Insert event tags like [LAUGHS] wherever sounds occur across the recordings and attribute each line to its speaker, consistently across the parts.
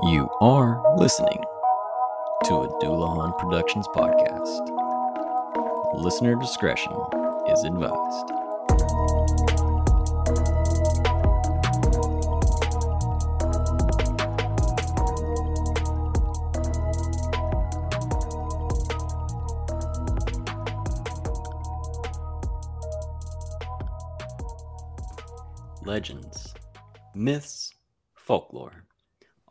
Speaker 1: You are listening to a Dullahan Productions podcast. Listener discretion is advised. Legends, myths, folklore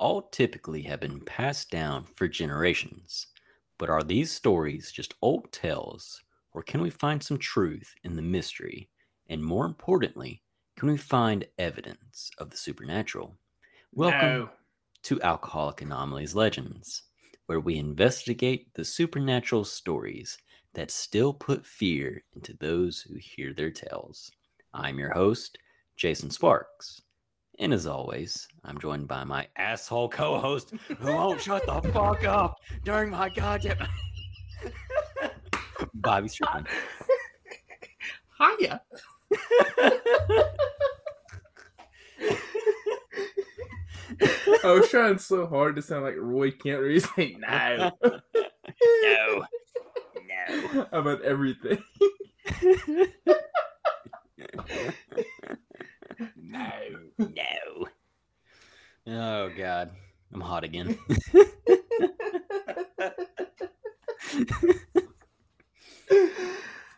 Speaker 1: all typically have been passed down for generations. But are these stories just old tales, or can we find some truth in the mystery? And more importantly, can we find evidence of the supernatural? Welcome
Speaker 2: No.
Speaker 1: to Alcoholic Anomalies Legends, where we investigate the supernatural stories that still put fear into those who hear their tales. I'm your host, Jason Sparks. And as always, I'm joined by my asshole co host who won't shut the fuck up during my goddamn. [LAUGHS] Bobby Strickland.
Speaker 2: Hiya. I was trying so hard to sound like Roy Kent. Where he's like, no, [LAUGHS]
Speaker 1: No. No. [LAUGHS]
Speaker 2: about everything.
Speaker 1: No. No. Oh, God. I'm hot again.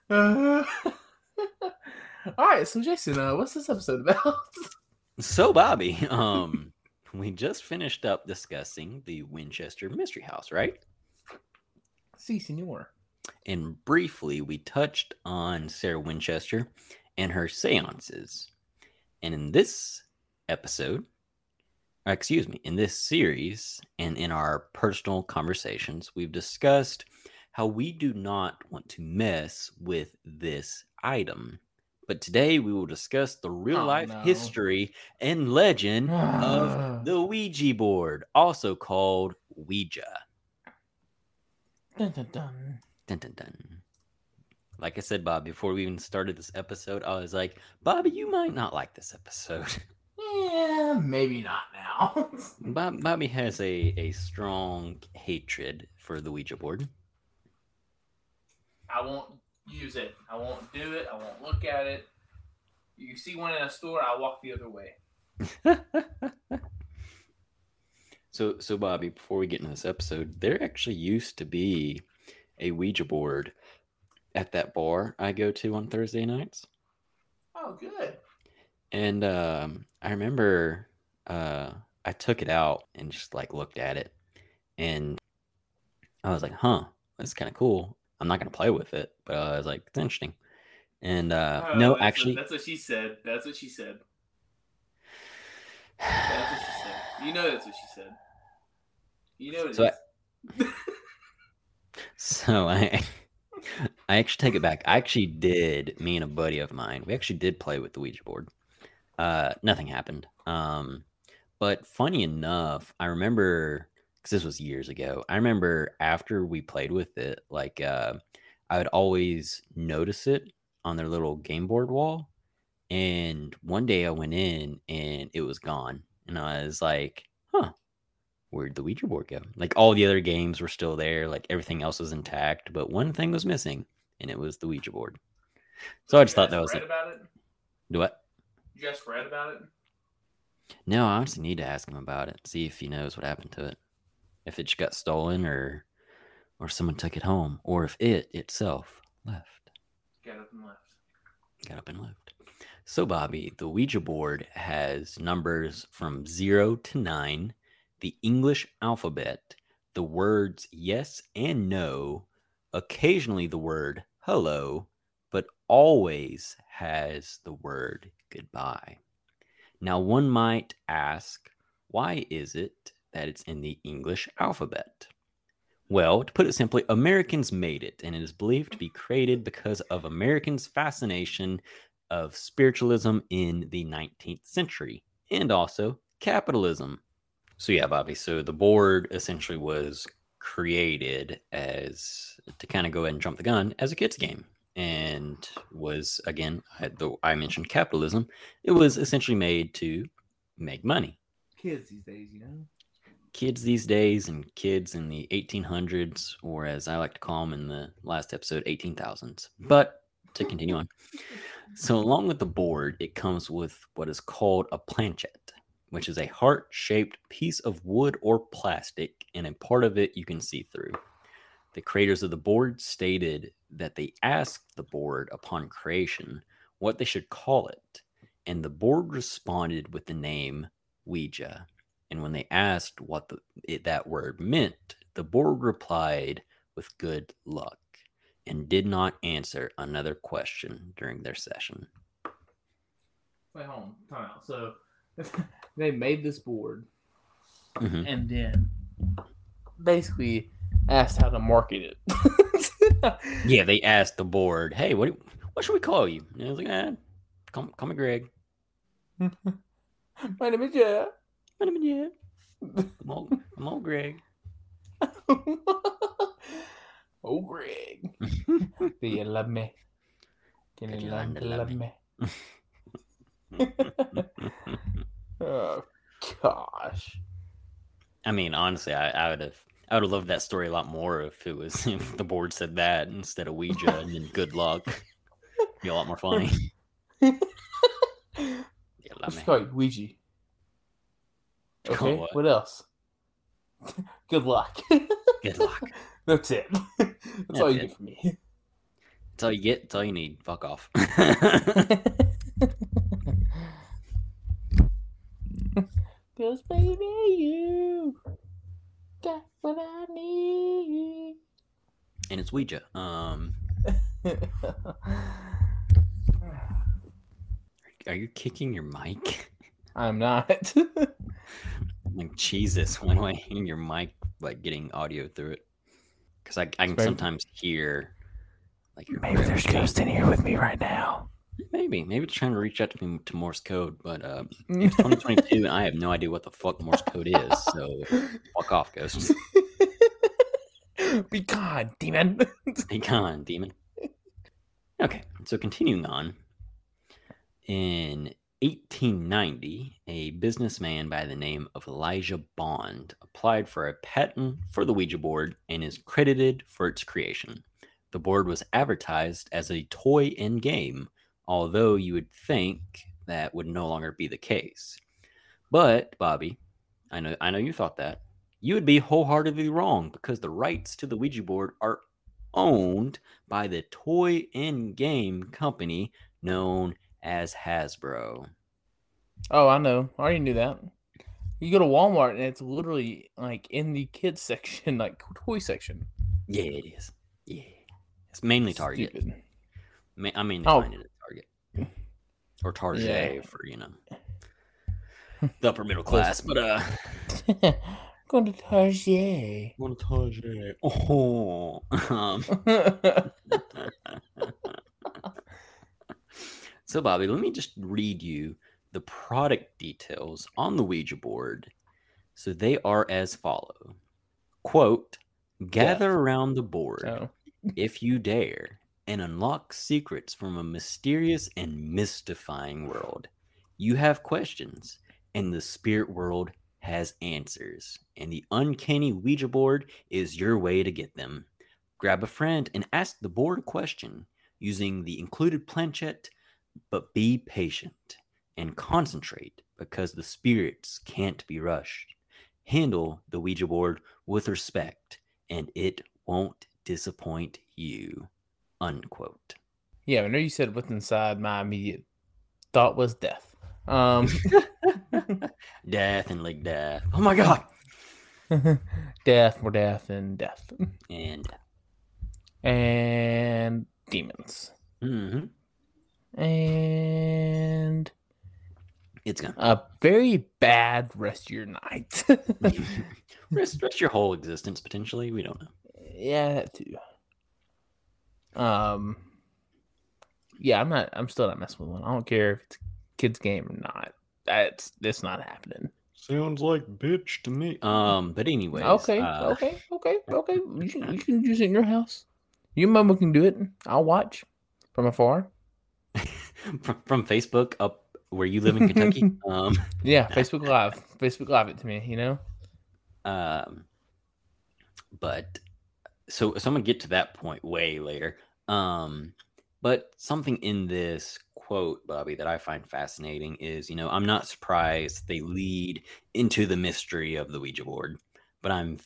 Speaker 2: Uh, [LAUGHS] all right, so Jason, uh, what's this episode about?
Speaker 1: So, Bobby, um, we just finished up discussing the Winchester Mystery House, right?
Speaker 2: See, senor.
Speaker 1: And briefly, we touched on Sarah Winchester and her seances. And in this episode, Uh, excuse me, in this series and in our personal conversations, we've discussed how we do not want to mess with this item. But today we will discuss the real
Speaker 2: Oh,
Speaker 1: life
Speaker 2: no.
Speaker 1: history and legend of [SIGHS] the Ouija board, also called Ouija.
Speaker 2: Dun, dun, dun.
Speaker 1: Dun, dun, dun. Like I said, Bob, before we even started this episode, I was like, Bobby, you might not like this episode. [LAUGHS]
Speaker 2: Yeah, maybe not now. [LAUGHS]
Speaker 1: Bob, Bobby has a, a strong hatred for the Ouija board.
Speaker 2: I won't use it. I won't do it. I won't look at it. You see one in a store, I'll walk the other way. [LAUGHS]
Speaker 1: so, so Bobby, before we get into this episode, there actually used to be a Ouija board at that bar I go to on Thursday nights.
Speaker 2: Oh, good.
Speaker 1: And um, I remember uh, I took it out and just like looked at it, and I was like, "Huh, that's kind of cool." I'm not gonna play with it, but I was like, "It's interesting." And uh,
Speaker 2: Oh,
Speaker 1: no,
Speaker 2: that's what-
Speaker 1: actually,
Speaker 2: that's what she said. That's what she said. That's what she said. [SIGHS] You know that's what she said. You know it
Speaker 1: So
Speaker 2: is. [LAUGHS]
Speaker 1: so I, [LAUGHS] I actually take it back. I actually did. Me and a buddy of mine, we actually did play with the Ouija board. Uh, nothing happened. Um, but funny enough, I remember because this was years ago. I remember after we played with it, like uh, I would always notice it on their little game board wall. And one day I went in and it was gone, and I was like, "Huh, where'd the Ouija board go?" Like all the other games were still there, like everything else was intact, but one thing was missing, and it was the Ouija board. So I just thought that was it.
Speaker 2: about it.
Speaker 1: Do what?
Speaker 2: You asked Fred about it.
Speaker 1: No, I honestly need to ask him about it. See if he knows what happened to it. If it just got stolen or or someone took it home. Or if it itself left.
Speaker 2: Got up and left.
Speaker 1: Got up and left. So Bobby, the Ouija board has numbers from zero to nine, the English alphabet, the words yes and no, occasionally the word hello, but always has the word goodbye. Now, one might ask, why is it that it's in the English alphabet? Well, to put it simply, Americans made it, and it is believed to be created because of Americans' fascination of spiritualism in the 19th century and also capitalism. So, yeah, Bobby, so the board essentially was created as to kind of go ahead and jump the gun as a kids game and was again I, though I mentioned capitalism it was essentially made to make money
Speaker 2: Kids these days, you know.
Speaker 1: kids these days and kids in the 1800s, or as I like to call them in the last episode, 18,000s. But to continue on. So, along with the board, it comes with what is called a planchette, which is a heart shaped piece of wood or plastic, and a part of it you can see through. The creators of the board stated that they asked the board upon creation what they should call it, and the board responded with the name Ouija. And when they asked what the, it, that word meant, the board replied with good luck and did not answer another question during their session.
Speaker 2: Wait, hold on. Time out. So [LAUGHS] they made this board
Speaker 1: Mhm.
Speaker 2: and then basically asked how to market it. [LAUGHS]
Speaker 1: Yeah, they asked the board, "Hey, what do- what should we call you?" And I was like, eh, "Call, call me Greg." [LAUGHS]
Speaker 2: My name is Jeff.
Speaker 1: My name is yeah. I'm old, I'm old Greg. [LAUGHS]
Speaker 2: oh, Greg. Do you love me? Can you
Speaker 1: you
Speaker 2: learn
Speaker 1: learn
Speaker 2: to
Speaker 1: to
Speaker 2: love
Speaker 1: love
Speaker 2: me? oh, gosh.
Speaker 1: I mean, honestly, I, I would have I would have loved that story a lot more if it was [LAUGHS] if the board said that instead of Ouija and then good luck. Be a lot more funny. [LAUGHS] Yeah, love
Speaker 2: Let's
Speaker 1: me.
Speaker 2: call you Ouija. Okay,
Speaker 1: what?
Speaker 2: what else? [LAUGHS] Good luck.
Speaker 1: Good luck.
Speaker 2: That's it. That's all you
Speaker 1: it.
Speaker 2: get from me.
Speaker 1: That's all you get. That's all you need. Fuck off.
Speaker 2: Cause baby, you got what I need.
Speaker 1: and it's Ouija. Um, [LAUGHS] are you kicking your mic? [LAUGHS]
Speaker 2: I'm not. [LAUGHS]
Speaker 1: Like Jesus, why do I hear your mic like getting audio through it? Because I, I can
Speaker 2: Maybe-
Speaker 1: sometimes hear like your
Speaker 2: Maybe there's ghosts in here with me right now.
Speaker 1: Maybe maybe it's trying to reach out to me to Morse code, but uh, it's [LAUGHS] 2022 and I have no idea what the fuck Morse code is. So fuck off, ghosts.
Speaker 2: Be gone, demon. [LAUGHS]
Speaker 1: Be gone, demon. Okay, so continuing on. In 1890, a businessman by the name of Elijah Bond applied for a patent for the Ouija board and is credited for its creation. The board was advertised as a toy and game, although you would think that would no longer be the case. But, Bobby, I know I know you thought that. You would be wholeheartedly wrong because the rights to the Ouija board are owned by the toy and game company known as Hasbro.
Speaker 2: Oh, I know. I already knew that. You go to Walmart and it's literally like in the kids [LAUGHS] section, like toy section.
Speaker 1: Yeah, it is. Yeah. It's mainly Target.
Speaker 2: Stupid.
Speaker 1: I mainly
Speaker 2: Oh.
Speaker 1: find it at Target. Or Target
Speaker 2: Yeah.
Speaker 1: for, you know, [LAUGHS] the upper middle class. But, uh, [LAUGHS]
Speaker 2: Going to Target.
Speaker 1: what a Target. Oh. Um, [LAUGHS] so, Bobby, let me just read you the product details on the Ouija board. So they are as follow. Quote, gather
Speaker 2: Death.
Speaker 1: around the board
Speaker 2: so,
Speaker 1: if you dare and unlock secrets from a mysterious and mystifying world. You have questions, and the spirit world has answers, and the uncanny Ouija board is your way to get them. Grab a friend and ask the board a question using the included planchette, but be patient and concentrate because the spirits can't be rushed. Handle the Ouija board with respect, and it won't disappoint you. Unquote.
Speaker 2: yeah, I know you said what's inside. My immediate thought was death. Um, [LAUGHS]
Speaker 1: Death and like death. Oh my god. [LAUGHS]
Speaker 2: death, more death, and death,
Speaker 1: And
Speaker 2: and demons,
Speaker 1: mhm,
Speaker 2: and
Speaker 1: it's gonna
Speaker 2: a very bad rest of your night. [LAUGHS]
Speaker 1: rest, rest your whole existence potentially. We don't know.
Speaker 2: yeah, that too. Um, yeah, I'm not. I'm still not messing with one. I don't care if it's a kids game or not. That's that's not happening.
Speaker 1: Sounds like bitch to me. Um, but anyway.
Speaker 2: okay,
Speaker 1: uh,
Speaker 2: okay, okay, okay. You can, you can use it in your house. Your mama can do it. I'll watch from afar. [LAUGHS]
Speaker 1: from, from Facebook up where you live in Kentucky. [LAUGHS] um,
Speaker 2: Yeah, [LAUGHS] Facebook Live. Facebook Live it to me. You know.
Speaker 1: Um, but so so I'm gonna get to that point way later. Um, but something in this quote, Bobby, that I find fascinating is, you know, I'm not surprised they lead into the mystery of the Ouija board, but I'm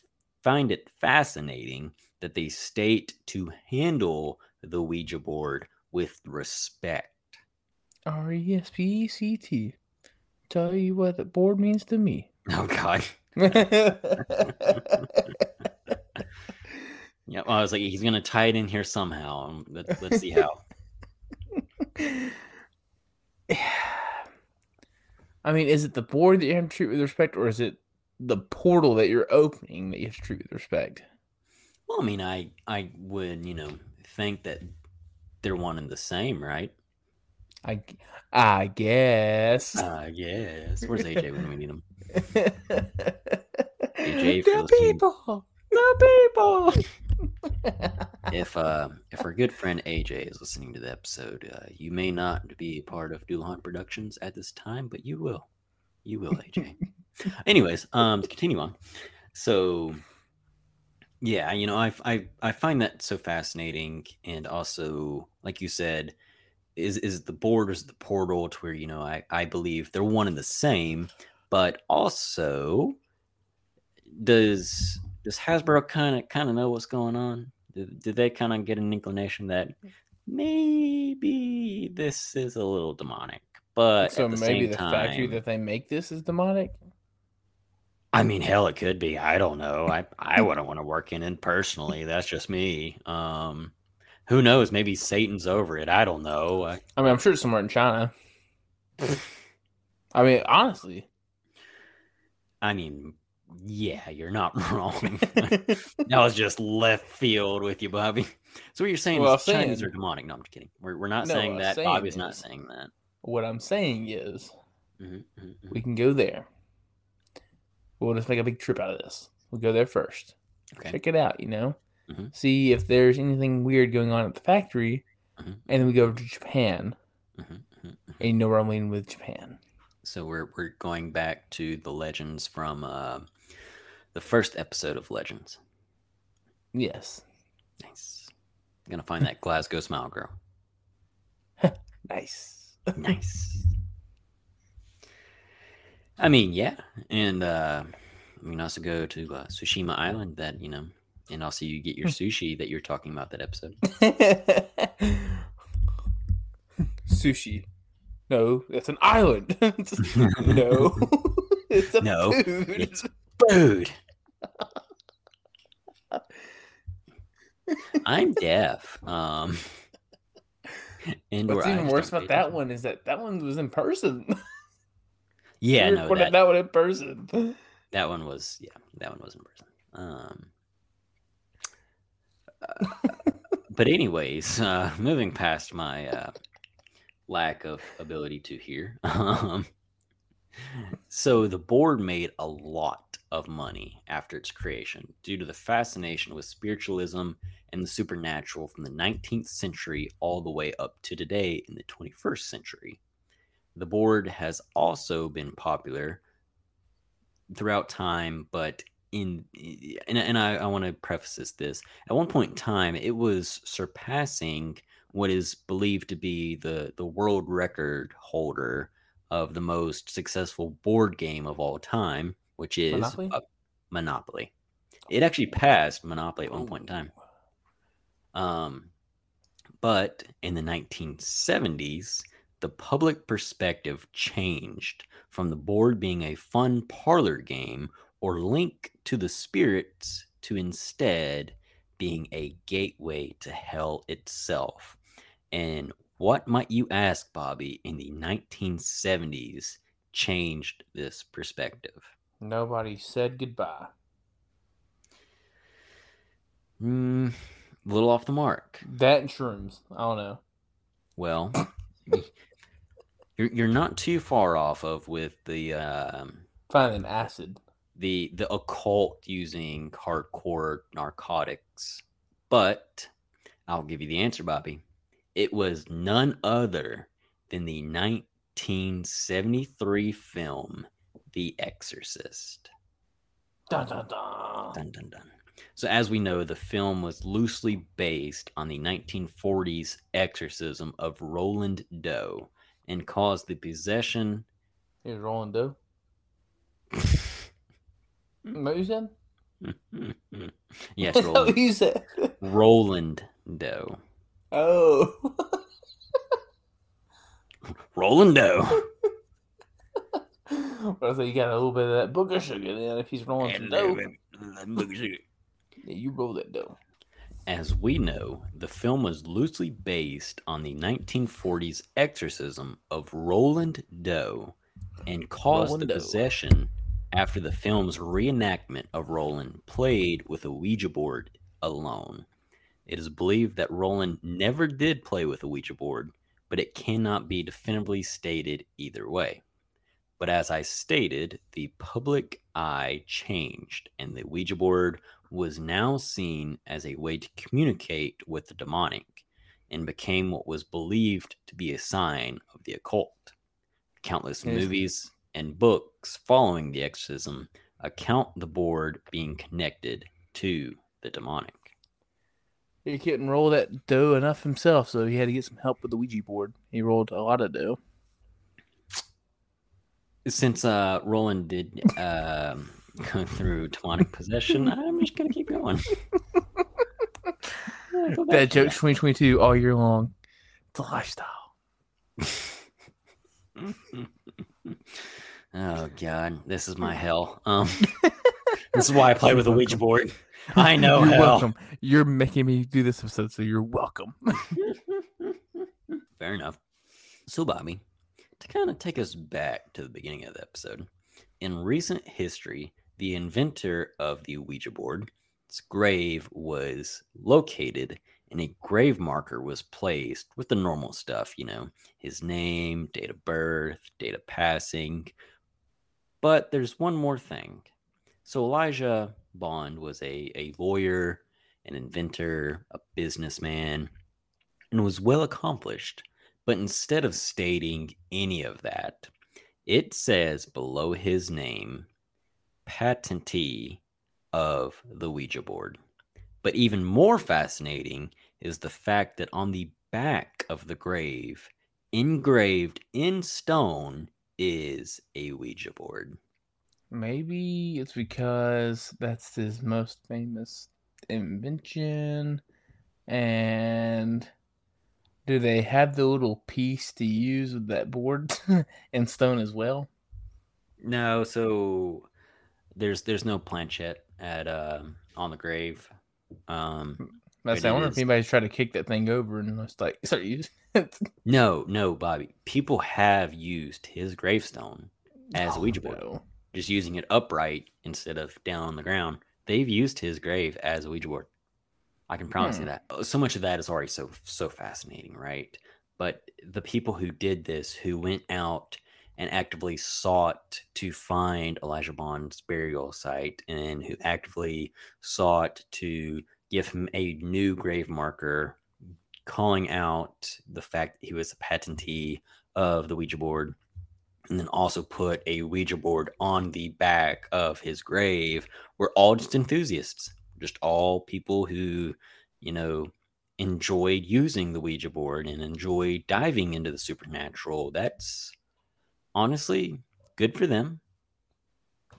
Speaker 1: find it fascinating that they state to handle the Ouija board with respect.
Speaker 2: R E S P E C T. Tell you what the board means to me.
Speaker 1: Oh God. [LAUGHS] [LAUGHS] Yeah, well, I was like, he's gonna tie it in here somehow. Um, Let, let's see how. [SIGHS]
Speaker 2: I mean, is it the board that you have to treat with respect, or is it the portal that you're opening that you have to treat with respect?
Speaker 1: Well, I mean, I I would you know think that they're one and the same, right?
Speaker 2: I, I guess.
Speaker 1: Uh, yes. Where's AJ when we need him? [LAUGHS] you're
Speaker 2: the people, the people. [LAUGHS]
Speaker 1: If uh if our good friend AJ is listening to the episode, uh, you may not be a part of Dullahan Productions at this time, but you will. You will, AJ. [LAUGHS] Anyways, um, to continue on. So, yeah, you know, I I I find that so fascinating, and also, like you said, is is the board is the portal to where you know I I believe they're one and the same, but also does does Hasbro kind of kind of know what's going on? Did, did they kind of get an inclination that maybe this is a little demonic? But
Speaker 2: so
Speaker 1: at the
Speaker 2: maybe the
Speaker 1: time,
Speaker 2: factory that they make this is demonic.
Speaker 1: I mean, hell, it could be. I don't know. I I [LAUGHS] wouldn't want to work in it personally. That's just me. Um, who knows? Maybe Satan's over it. I don't know. I,
Speaker 2: I mean, I'm sure it's somewhere in China. [LAUGHS] I mean, honestly.
Speaker 1: I mean, yeah, you're not [LAUGHS] wrong. [LAUGHS] that was just left field with you, Bobby. So what you're saying
Speaker 2: Well,
Speaker 1: is
Speaker 2: I'm
Speaker 1: Chinese are demonic? No, I'm just kidding. We're we're not
Speaker 2: No,
Speaker 1: saying that.
Speaker 2: saying
Speaker 1: Bobby's not saying that.
Speaker 2: what I'm saying is,
Speaker 1: Mhm, mhm, mhm.
Speaker 2: we can go there. We'll just make a big trip out of this. We'll go there first.
Speaker 1: Okay.
Speaker 2: Check it out, you know?
Speaker 1: Mhm.
Speaker 2: See if there's anything weird going on at the factory.
Speaker 1: Mhm.
Speaker 2: And then we go to Japan. And you know where I'm leaning with Japan.
Speaker 1: So we're we're going back to the legends from uh, the first episode of Legends.
Speaker 2: Yes.
Speaker 1: Nice. I'm gonna find that Glasgow smile girl. [LAUGHS]
Speaker 2: Nice.
Speaker 1: Nice. I mean, yeah, and uh, we can also go to uh, Tsushima Island. That you know, and also you get your sushi that you're talking about that episode. [LAUGHS]
Speaker 2: Sushi. No, it's an island. [LAUGHS] no. it's a
Speaker 1: No,
Speaker 2: food.
Speaker 1: it's Food. I'm deaf. Um, [LAUGHS] indoor
Speaker 2: What's even worse about that one is that that one was in person. [LAUGHS]
Speaker 1: Yeah, no, that,
Speaker 2: that one in person. [LAUGHS]
Speaker 1: that one was yeah, that one was in person. Um, uh, but anyways, uh, moving past my uh, lack of ability to hear, um, so the board made a lot of money after its creation due to the fascination with spiritualism and the supernatural from the 19th century all the way up to today in the 21st century. The board has also been popular throughout time, but in and, and I, I want to preface this, this at one point in time it was surpassing what is believed to be the the world record holder of the most successful board game of all time, which is
Speaker 2: Monopoly?
Speaker 1: uh, Monopoly. It actually passed Monopoly at one point in time. Um, but in the 1970s, the public perspective changed from the board being a fun parlor game or link to the spirits to instead being a gateway to hell itself. And what might you ask, Bobby, in the 1970s changed this perspective?
Speaker 2: Nobody said goodbye.
Speaker 1: Mm, a little off the mark.
Speaker 2: That and shrooms. I don't know.
Speaker 1: Well, you're you're not too far off of with the um,
Speaker 2: Finding acid.
Speaker 1: the the occult using hardcore narcotics, but I'll give you the answer, Bobby. It was none other than the 1973 film The Exorcist.
Speaker 2: Dun, dun, dun.
Speaker 1: Dun, dun, dun. So, as we know, the film was loosely based on the 1940s exorcism of Roland Doe and caused the possession.
Speaker 2: Here's Roland Doe. [LAUGHS] what you said? [LAUGHS]
Speaker 1: yes, [LAUGHS]
Speaker 2: what
Speaker 1: Roland,
Speaker 2: you said?
Speaker 1: Roland Doe.
Speaker 2: Oh.
Speaker 1: Roland Doe.
Speaker 2: I say you got a little bit of that booger sugar then if he's rolling some dough. Yeah, you roll that dough.
Speaker 1: As we know, the film was loosely based on the 1940s exorcism of Roland Doe and caused
Speaker 2: Roland
Speaker 1: the
Speaker 2: Doe.
Speaker 1: possession after the film's reenactment of Roland played with a Ouija board alone. It is believed that Roland never did play with a Ouija board, but it cannot be definitively stated either way. But as I stated, the public eye changed, and the Ouija board was now seen as a way to communicate with the demonic and became what was believed to be a sign of the occult. Countless movies and books following the exorcism account the board being connected to the demonic.
Speaker 2: He couldn't roll that dough enough himself, so he had to get some help with the Ouija board. He rolled a lot of dough.
Speaker 1: Since uh, Roland did um, go through demonic possession, I'm just gonna keep going. [LAUGHS] Go
Speaker 2: Bad jokes 2022 all year long. It's a lifestyle. [LAUGHS]
Speaker 1: Oh god, this is my [LAUGHS] hell. Um, this is why I play with a Ouija board. I know
Speaker 2: you're
Speaker 1: hell.
Speaker 2: welcome. You're making me do this episode, so you're welcome.
Speaker 1: Fair enough. So, Bobby, to kind of take us back to the beginning of the episode, in recent history, the inventor of the Ouija board, board's grave was located, and a grave marker was placed with the normal stuff, you know, his name, date of birth, date of passing. But there's one more thing. So, Elijah Bond was a, a lawyer, an inventor, a businessman, and was well accomplished. But instead of stating any of that, it says below his name, patentee of the Ouija board. But even more fascinating is the fact that on the back of the grave, engraved in stone, is a Ouija board.
Speaker 2: Maybe it's because that's his most famous invention. And do they have the little piece to use with that board [LAUGHS] and stone as well?
Speaker 1: No, so there's there's no planchette at uh, on the grave. Um,
Speaker 2: That's I wonder if anybody's tried to kick that thing over and just like [LAUGHS] start using it.
Speaker 1: no, no, Bobby. People have used his gravestone as a
Speaker 2: Oh,
Speaker 1: Ouija board.
Speaker 2: no.
Speaker 1: just using it upright instead of down on the ground. They've used his grave as a Ouija board. I can promise you
Speaker 2: Hmm.
Speaker 1: that. Uh, So much of that is already so so fascinating, right? But the people who did this, who went out and actively sought to find Elijah Bond's burial site, and who actively sought to give him a new grave marker, calling out the fact that he was a patentee of the Ouija board, and then also put a Ouija board on the back of his grave were all just enthusiasts, just all people who, you know, enjoyed using the Ouija board and enjoyed diving into the supernatural. That's honestly good for them.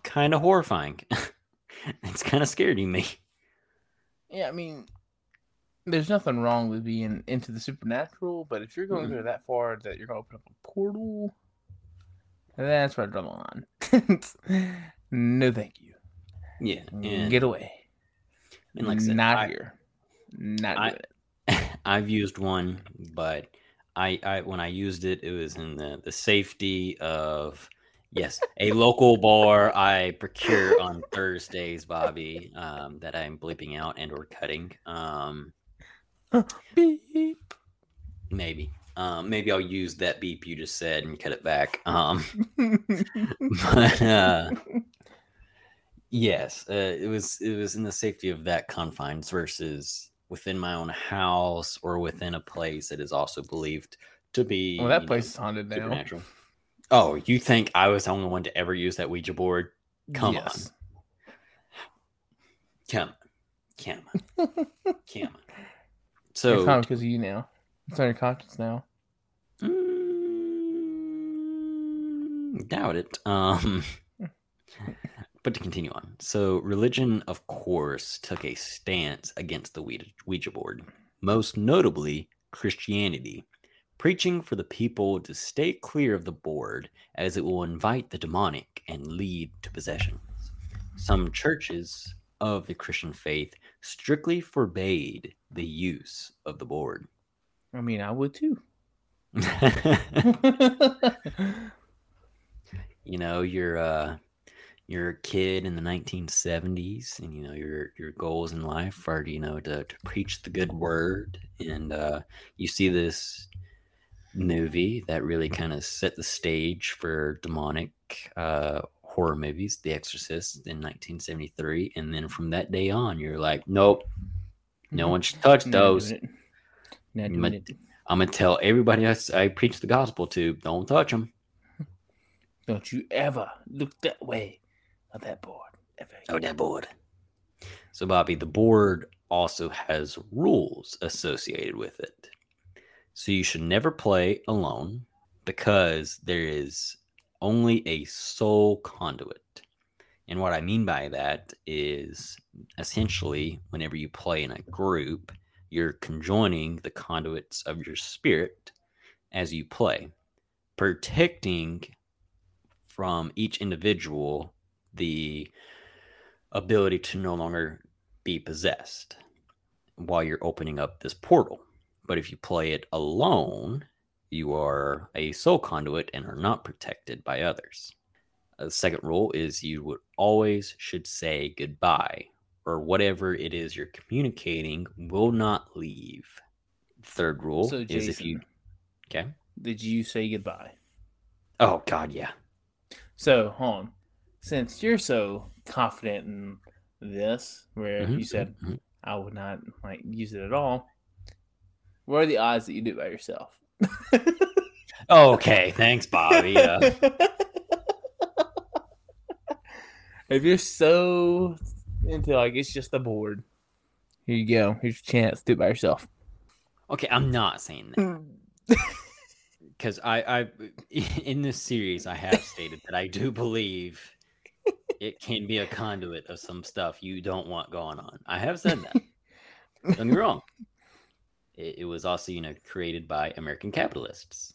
Speaker 1: Kind of horrifying. [LAUGHS] it's kind of scaring me.
Speaker 2: Yeah, I mean, there's nothing wrong with being into the supernatural, but if you're going to
Speaker 1: Mm-mm.
Speaker 2: go that far that you're going to open up a portal, that's where I draw the line. [LAUGHS] no, thank you.
Speaker 1: Yeah. Mm, and,
Speaker 2: Get away.
Speaker 1: And like said,
Speaker 2: Not
Speaker 1: I-
Speaker 2: here. Not
Speaker 1: I-
Speaker 2: it. [LAUGHS]
Speaker 1: I've used one, but I, I when I used it, it was in the the safety of yes, a [LAUGHS] local bar I procure on Thursdays, Bobby, um, that I'm bleeping out and or cutting. Um,
Speaker 2: Beep.
Speaker 1: maybe. Um, maybe I'll use that beep you just said and cut it back. Um, [LAUGHS] but uh, yes, uh, it was it was in the safety of that confines versus within my own house or within a place that is also believed to be
Speaker 2: well, that
Speaker 1: know,
Speaker 2: place is haunted now.
Speaker 1: Oh, you think I was the only one to ever use that Ouija board? Come on. Come. Come. Come on. [LAUGHS]
Speaker 2: It's
Speaker 1: So,
Speaker 2: not because of you now. It's on your conscience now.
Speaker 1: mm, doubt it. Um, [LAUGHS] but to continue on. So, religion, of course, took a stance against the Ouija, Ouija board, most notably Christianity, preaching for the people to stay clear of the board as it will invite the demonic and lead to possessions. Some churches of the Christian faith strictly forbade the use of the board.
Speaker 2: I mean, I would too. [LAUGHS] [LAUGHS]
Speaker 1: you know you're uh you're a kid in the 1970s and you know your your goals in life are you know to, to preach the good word and uh you see this movie that really kind of set the stage for demonic uh horror movies the exorcist in 1973 and then from that day on you're like nope. No one should touch those.
Speaker 2: Not
Speaker 1: Ma- i'm gonna tell everybody I, s- I preach the gospel to don't touch them [LAUGHS]
Speaker 2: Don't you ever look that way at that board.
Speaker 1: Oh, that board. So, Bobby, the board also has rules associated with it. So, you should never play alone because there is only a sole conduit. And what I mean by that is essentially, whenever you play in a group, you're conjoining the conduits of your spirit as you play, protecting from each individual the ability to no longer be possessed while you're opening up this portal. But if you play it alone, you are a soul conduit and are not protected by others. The second rule is you would always should say goodbye or whatever it is you're communicating will not leave. Third rule
Speaker 2: So,
Speaker 1: is if you okay.
Speaker 2: did you say goodbye?
Speaker 1: Oh God, yeah.
Speaker 2: So, hold on. Since you're so confident in this, where
Speaker 1: Mhm,
Speaker 2: you said
Speaker 1: mhm.
Speaker 2: I would not like use it at all, what are the odds that you do it by yourself?
Speaker 1: Okay, thanks, Bobby. Uh, [LAUGHS]
Speaker 2: if you're so into like it's just a board, here you go. Here's your chance. Do it by yourself.
Speaker 1: okay, I'm not saying that. [LAUGHS] because I, I [LAUGHS] in this series I have stated that I do believe it can be a conduit of some stuff you don't want going on. I have said that. [LAUGHS] don't me wrong. It, it was also you know created by American capitalists,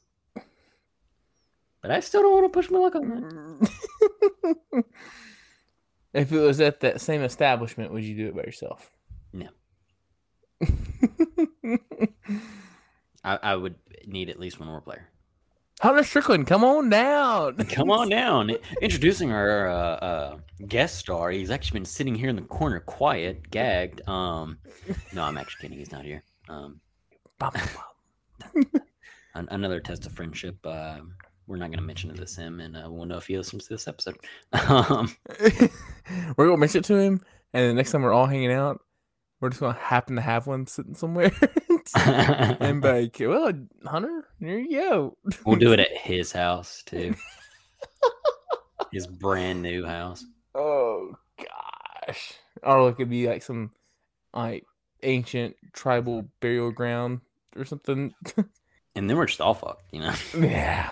Speaker 1: but I still don't want to push my luck on that. [LAUGHS]
Speaker 2: if it was at that same establishment, would you do it by yourself?
Speaker 1: No. [LAUGHS] I, I would need at least one more player.
Speaker 2: Hunter Strickland, come on down. [LAUGHS]
Speaker 1: Come on down. Introducing our uh, uh, guest star. He's actually been sitting here in the corner, quiet, gagged. Um, no, I'm actually kidding. He's not here. Um,
Speaker 2: Bum, bum, [LAUGHS]
Speaker 1: an- another test of friendship. Uh, we're not going to mention it to him, and uh, we'll know if he listens to this episode. [LAUGHS] Um,
Speaker 2: we're gonna mention it to him, and the next time we're all hanging out, we're just gonna happen to have one sitting somewhere, and be [LAUGHS] like, "Well, Hunter, here you go."
Speaker 1: we'll do it at [LAUGHS] his house too. His brand new house.
Speaker 2: Oh gosh. Or it could be like some like ancient tribal burial ground or something. [LAUGHS]
Speaker 1: And then we're just all fucked, you know.
Speaker 2: yeah.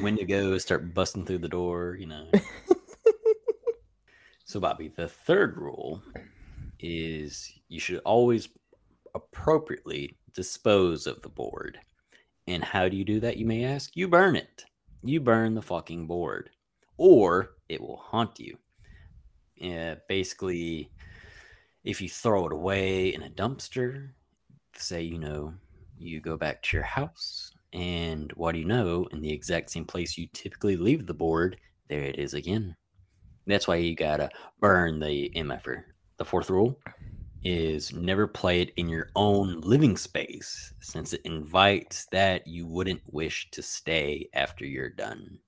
Speaker 1: when to go, start busting through the door, you know. so, Bobby, the third rule is you should always appropriately dispose of the board. And how do you do that, you may ask? You burn it. You burn the fucking board, or it will haunt you. Basically, if you throw it away in a dumpster, say, you know, you go back to your house, and what do you know? In the exact same place you typically leave the board, there it is again. That's why you gotta burn the MFR. Er, the fourth rule is never play it in your own living space, since it invites that you wouldn't wish to stay after you're done.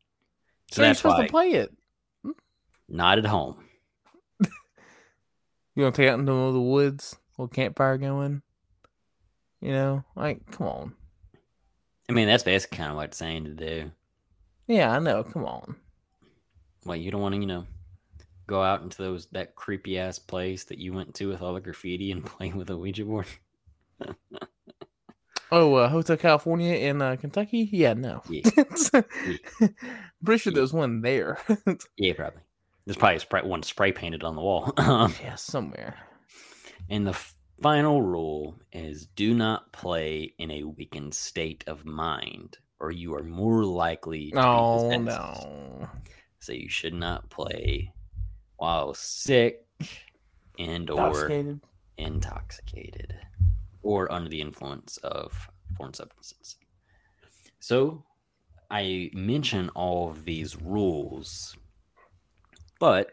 Speaker 1: So
Speaker 2: So you're supposed
Speaker 1: why
Speaker 2: to play it. Mm.
Speaker 1: not at home. [LAUGHS]
Speaker 2: You gonna take out into the middle of the woods, little campfire going. You know, like come on.
Speaker 1: I mean, that's basically kind of what it's saying to do.
Speaker 2: Yeah, I know. Come on.
Speaker 1: Well, you don't want to, you know, go out into those that creepy ass place that you went to with all the graffiti and [LAUGHS] play with a Ouija board?
Speaker 2: Oh, uh, Hotel California in uh, Kentucky? Yeah, no.
Speaker 1: Yeah. [LAUGHS]
Speaker 2: Pretty sure
Speaker 1: Yeah.
Speaker 2: there was one there. [LAUGHS]
Speaker 1: yeah, probably. There's probably a spray, one spray painted on the wall. Um,
Speaker 2: yeah, somewhere.
Speaker 1: and the final rule is do not play in a weakened state of mind, or you are more likely to
Speaker 2: Oh
Speaker 1: possessed.
Speaker 2: no.
Speaker 1: So you should not play while sick and or
Speaker 2: Intoxicated.
Speaker 1: or under the influence of foreign substances. So I mention all of these rules, but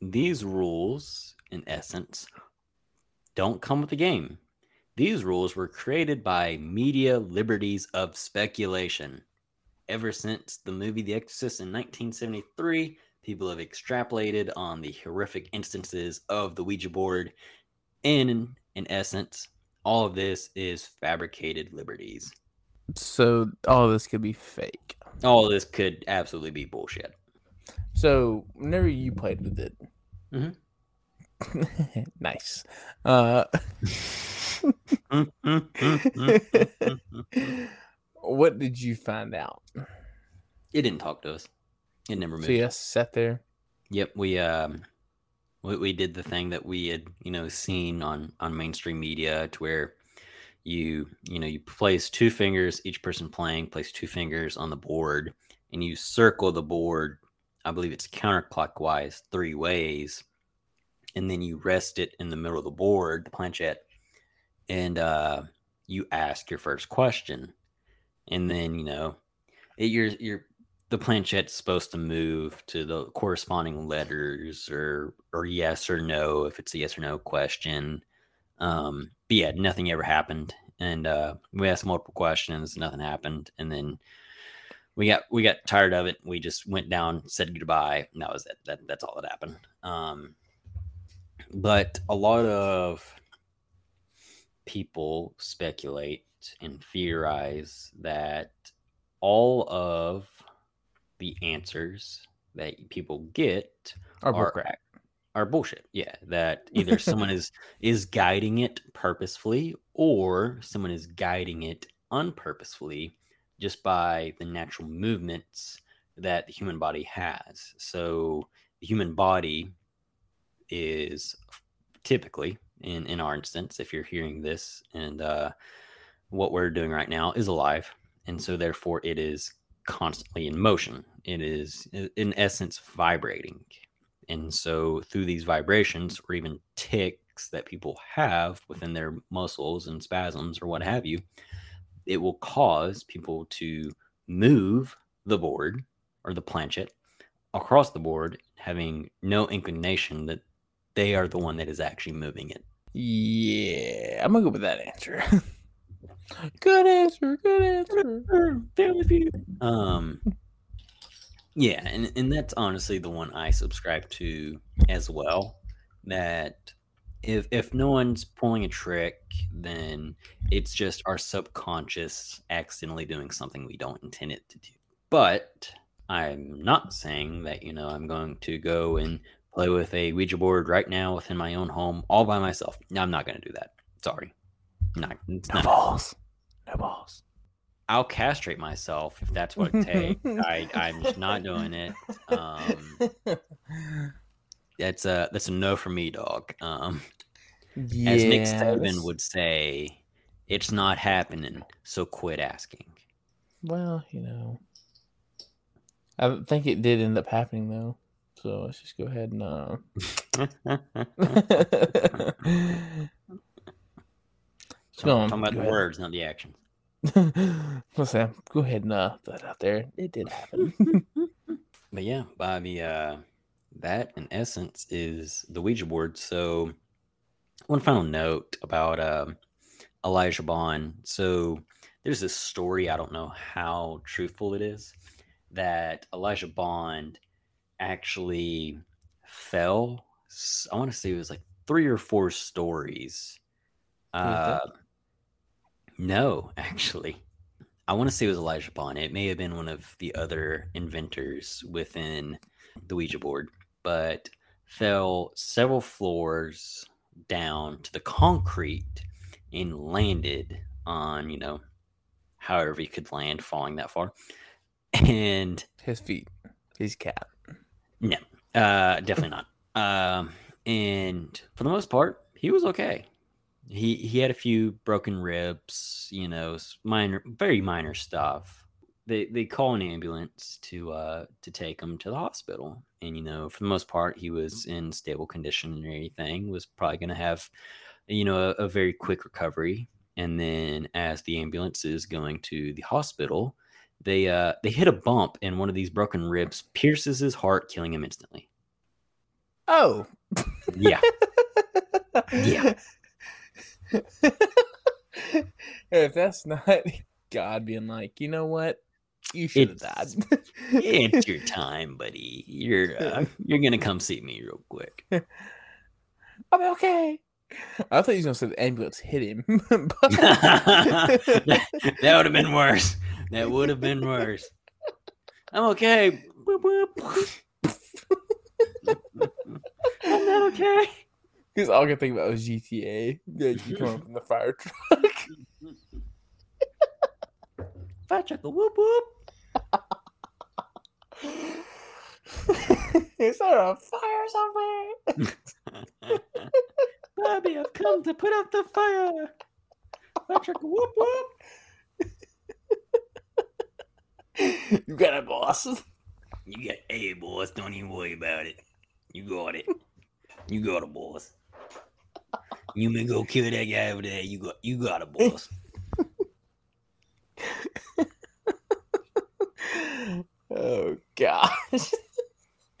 Speaker 1: these rules, in essence, don't come with the game. These rules were created by media liberties of speculation. Ever since the movie The Exorcist in 1973, people have extrapolated on the horrific instances of the Ouija board. And in, in essence, all of this is fabricated liberties.
Speaker 2: So all of this could be fake.
Speaker 1: All of this could absolutely be bullshit.
Speaker 2: So whenever you played with it,
Speaker 1: Mhm. [LAUGHS]
Speaker 2: nice. Uh, [LAUGHS] [LAUGHS] what did you find out?
Speaker 1: it didn't talk to us. It never moved.
Speaker 2: Just sat there.
Speaker 1: Yep, we um we, we did the thing that we had, you know, seen on on mainstream media to where you, you know, you place two fingers, each person playing place two fingers on the board and you circle the board, I believe it's counterclockwise 3 ways. And then you rest it in the middle of the board, the planchette, and uh you ask your first question. And then, you know, it, you're you're the planchette's supposed to move to the corresponding letters or or yes or no if it's a yes or no question. Um, but yeah, nothing ever happened, and uh, we asked multiple questions, nothing happened, and then we got we got tired of it. We just went down, said goodbye, and that was it. That that's all that happened. Um, but a lot of people speculate and theorize that all of the answers that people get
Speaker 2: Or- bullcrap.
Speaker 1: are bullshit. Yeah, that [LAUGHS] either someone is is guiding it purposefully or someone is guiding it unpurposefully just by the natural movements that the human body has. So the human body is typically in in our instance if you're hearing this and uh what we're doing right now is alive and so therefore it is constantly in motion. It is in essence vibrating. And so through these vibrations or even ticks that people have within their muscles and spasms or what have you it will cause people to move the board or the planchette across the board having no inclination that they are the one that is actually moving it.
Speaker 2: Yeah, I'm gonna go with that answer. [LAUGHS] good answer. Good answer.
Speaker 1: Family Feud. Um, yeah, and and that's honestly the one I subscribe to as well. That if if no one's pulling a trick, then it's just our subconscious accidentally doing something we don't intend it to do. But I'm not saying that you know I'm going to go and play with a Ouija board right now within my own home all by myself. No, I'm not going to do that. Sorry, not. It's
Speaker 2: No
Speaker 1: not
Speaker 2: balls. No balls.
Speaker 1: I'll castrate myself if that's what it takes. [LAUGHS] I, I'm just not doing it. Um, that's a that's a no for me, dog. Um, as Nick Saban would say, it's not happening. So quit asking.
Speaker 2: Well, you know, I think it did end up happening though. So let's just go ahead and. Uh... [LAUGHS] [LAUGHS]
Speaker 1: I'm talking about
Speaker 2: go
Speaker 1: the
Speaker 2: ahead.
Speaker 1: words, not the actions. [LAUGHS]
Speaker 2: Listen, go ahead and uh, put that out there. It did happen. [LAUGHS]
Speaker 1: But yeah, Bobby, uh, that in essence is the Ouija board. So, one final note about um, Elijah Bond. So, there's this story, I don't know how truthful it is, that Elijah Bond actually fell. I want to say it was like three or four stories. Uh, no, actually. I want to say it was Elijah Bond. It may have been one of the other inventors within the Ouija board. but fell several floors down to the concrete and landed on, you know, however he could land falling that far. And
Speaker 2: His feet. His cat.
Speaker 1: no, uh, definitely not. Um, and for the most part, he was okay. He he had a few broken ribs, you know, minor, very minor stuff. They they call an ambulance to uh to take him to the hospital, and you know, for the most part, he was in stable condition and everything. Was probably going to have, you know, a, a very quick recovery. And then as the ambulance is going to the hospital, they uh they hit a bump, and one of these broken ribs pierces his heart, killing him instantly.
Speaker 2: Oh.
Speaker 1: Yeah. [LAUGHS] Yeah.
Speaker 2: If that's not [LAUGHS] God being like, you know what? You should have died.
Speaker 1: It's- your [LAUGHS] time, buddy. You're uh, you're gonna come see me real quick. [LAUGHS]
Speaker 2: I'm okay. I thought he was gonna say the ambulance hit him.
Speaker 1: that that would have been worse. That would have been worse. I'm okay. I'm not okay.
Speaker 2: Because all I could think about was GTA. Like you come up [LAUGHS] in the fire truck. [LAUGHS]
Speaker 1: Fire truck, whoop whoop. [LAUGHS]
Speaker 2: Is there a fire somewhere?
Speaker 1: Bobby, I've come to put out the fire. Fire truck, whoop whoop.
Speaker 2: you got it, boss.
Speaker 1: You got, hey, boss, don't even worry about it. You got it. You got it, boss. You may go kill that guy over there. You got, you got it, boss. [LAUGHS]
Speaker 2: oh gosh.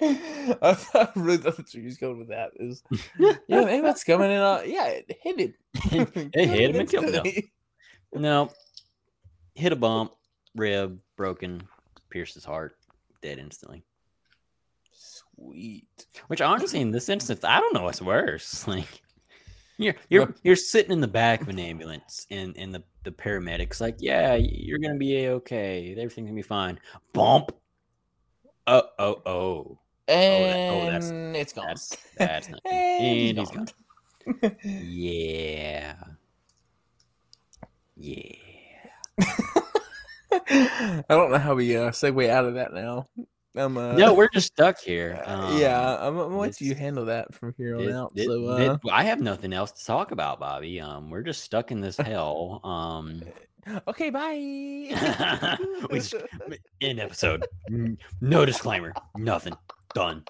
Speaker 2: [LAUGHS] I I really thought he was going with that. Is yeah, maybe that's coming in. Uh, yeah, it hit him. [LAUGHS]
Speaker 1: It hit him and killed him. no, hit a bump, rib broken, pierced his heart, dead instantly.
Speaker 2: Sweet.
Speaker 1: Which honestly, in this instance, I don't know what's worse. Like you're [LAUGHS] you're you're sitting in the back of an ambulance, and and the the paramedics like, yeah, you're gonna be okay. Everything's gonna be fine. Bump. Oh oh oh.
Speaker 2: And
Speaker 1: oh, that's-
Speaker 2: it's gone.
Speaker 1: That's that's not. [LAUGHS]
Speaker 2: and
Speaker 1: and he's
Speaker 2: gone.
Speaker 1: Yeah. Yeah. [LAUGHS]
Speaker 2: I don't know how we uh, segue out of that now. I'm, uh,
Speaker 1: No, we're just stuck here. [LAUGHS]
Speaker 2: uh, yeah,
Speaker 1: Um,
Speaker 2: I'm, I'm let you handle that from here on
Speaker 1: It-
Speaker 2: out.
Speaker 1: it-
Speaker 2: so,
Speaker 1: it-
Speaker 2: uh,
Speaker 1: I have nothing else to talk about, Bobby. Um, we're just stuck in this hell. Um, [LAUGHS]
Speaker 2: okay, bye. [LAUGHS]
Speaker 1: we just end episode. No disclaimer. Nothing. Done.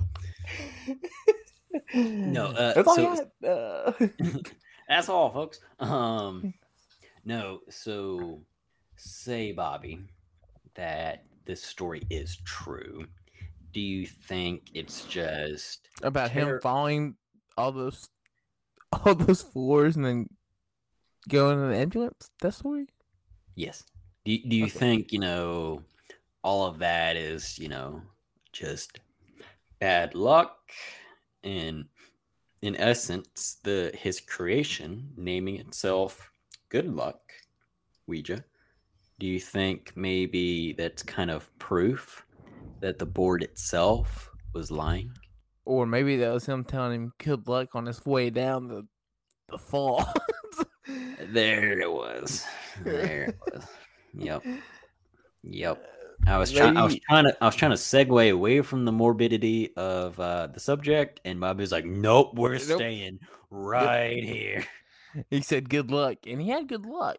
Speaker 1: No, uh,
Speaker 2: that's all
Speaker 1: so-
Speaker 2: got. Uh,
Speaker 1: That's all, folks. Um, no. So, say, Bobby, that this story is true. Do you think it's just
Speaker 2: about him
Speaker 1: Terror-
Speaker 2: following all those [LAUGHS] all those floors and then going in the ambulance. That story.
Speaker 1: Yes. Do, you- do you
Speaker 2: Okay.
Speaker 1: think, you know, all of that is, you know, just bad luck and in essence the his creation naming itself good luck Ouija do you think maybe that's kind of proof that the board itself was lying
Speaker 2: Or maybe that was him telling him good luck on his way down the the fall. [LAUGHS]
Speaker 1: there it was there it was yep yep I was trying. I was trying to. I was trying to segue away from the morbidity of uh, the subject, and Bobby was like, "Nope, we're
Speaker 2: Nope.
Speaker 1: staying right here."
Speaker 2: He said good luck, and he had good luck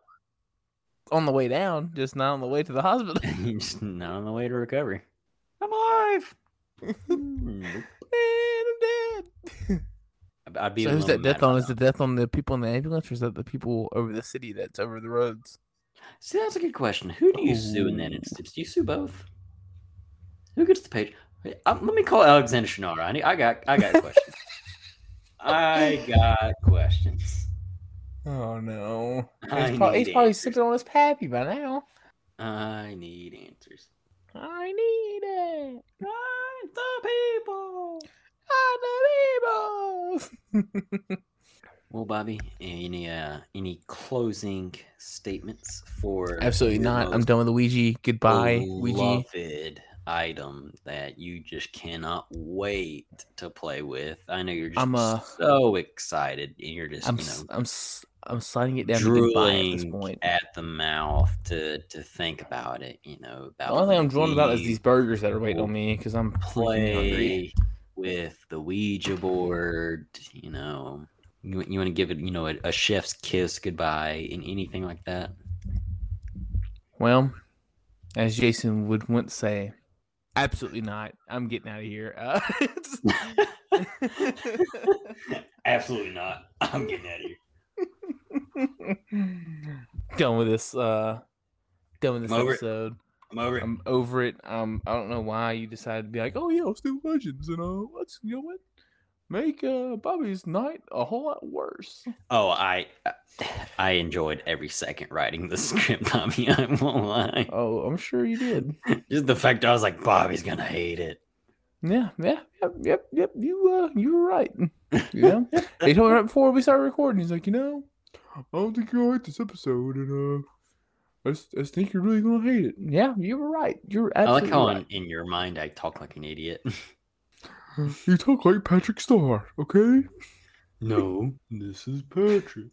Speaker 2: on the way down, just not on the way to the hospital. [LAUGHS] [LAUGHS]
Speaker 1: Just not on the way to recovery. I'm alive.
Speaker 2: Man,
Speaker 1: Nope.
Speaker 2: I'm dead.
Speaker 1: I'd- be.
Speaker 2: so who's that death on? Is the death on the people in the ambulance, or is that the people over the city that's over the roads?
Speaker 1: See, that's a good question. Who do you sue in that instance? Do you sue both? Who gets the page? Um, let me call Alexander. I, need, I got. I got [LAUGHS] questions. I got questions.
Speaker 2: Oh no! He's, probably,
Speaker 1: need
Speaker 2: he's probably sipping on his pappy by now.
Speaker 1: I need answers.
Speaker 2: I need it.
Speaker 1: I'm the people.
Speaker 2: I'm the people. [LAUGHS]
Speaker 1: Well, Bobby, any uh, any closing statements for
Speaker 2: Absolutely not. I'm done with Luigi. Goodbye, Luigi.
Speaker 1: item that you just cannot wait to play with? I know you're just
Speaker 2: I'm, uh,
Speaker 1: so excited, and you're just
Speaker 2: I'm
Speaker 1: you know
Speaker 2: I'm I'm sliding it down to goodbye at this point.
Speaker 1: at the mouth to to think about it. You know, about
Speaker 2: The only thing I'm drawn about is these burgers that are waiting on me because I'm freaking hungry.
Speaker 1: play with the Ouija board. You know, you, you want to give it, you know, a, a chef's kiss goodbye and anything like that.
Speaker 2: Well, as Jason would once say, absolutely not. I'm getting out of here. Uh, [LAUGHS] [LAUGHS]
Speaker 1: Absolutely not. I'm getting out of here. [LAUGHS]
Speaker 2: done with this. Uh, done with this
Speaker 1: I'm over
Speaker 2: episode.
Speaker 1: I'm over it.
Speaker 2: I'm over it. Um, I don't know why you decided to be like, oh yeah, let's do legends and uh, let's you know what, make uh Bobby's night a whole lot worse.
Speaker 1: Oh, I I enjoyed every second writing the [LAUGHS] script, Bobby. I won't lie.
Speaker 2: Oh, I'm sure you did. [LAUGHS]
Speaker 1: Just the fact I was like, Bobby's gonna hate it.
Speaker 2: Yeah, yeah, yep, yep, yep. You uh, you were right. Yeah, he told me right before we started recording. He's like, you know, I don't think you'll like this episode, and uh, I just, I just think you're really gonna hate it. Yeah, you were right. You're absolutely I
Speaker 1: like how
Speaker 2: right.
Speaker 1: in, in your mind I talk like an idiot.
Speaker 2: You talk like Patrick Star, okay?
Speaker 1: no, [LAUGHS] this is Patrick.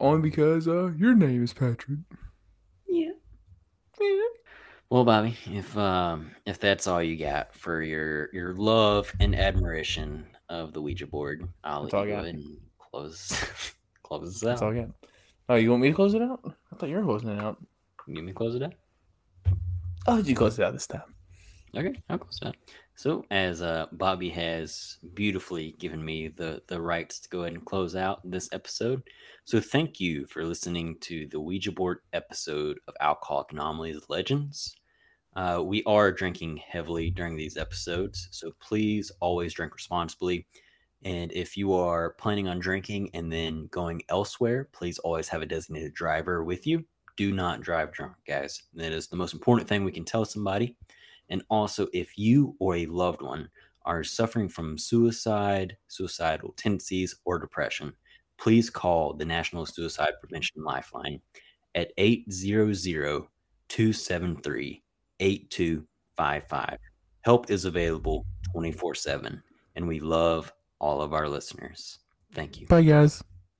Speaker 2: Only because uh, your name is Patrick.
Speaker 1: Yeah.
Speaker 2: Yeah.
Speaker 1: Well, Bobby, if um if that's all you got for your your love and admiration of the Ouija board, I'll
Speaker 2: That's
Speaker 1: let you go ahead and close [LAUGHS] close this
Speaker 2: That's
Speaker 1: out.
Speaker 2: all I got. Oh, you want me to close it out? I thought you were closing it out.
Speaker 1: You want me to close it out?
Speaker 2: I'll let you close it out this time.
Speaker 1: Okay, I'll close it out. So, as uh, Bobby has beautifully given me the the rights to go ahead and close out this episode, so thank you for listening to the Ouija board episode of Alcoholic Anomalies Legends. Uh, we are drinking heavily during these episodes, so please always drink responsibly. And if you are planning on drinking and then going elsewhere, please always have a designated driver with you. Do not drive drunk, guys. That is the most important thing we can tell somebody. And also, if you or a loved one are suffering from suicide, suicidal tendencies, or depression, please call the National Suicide Prevention Lifeline at 800 273 8255. Help is available 24 7, and we love all of our listeners. Thank you.
Speaker 2: Bye, guys.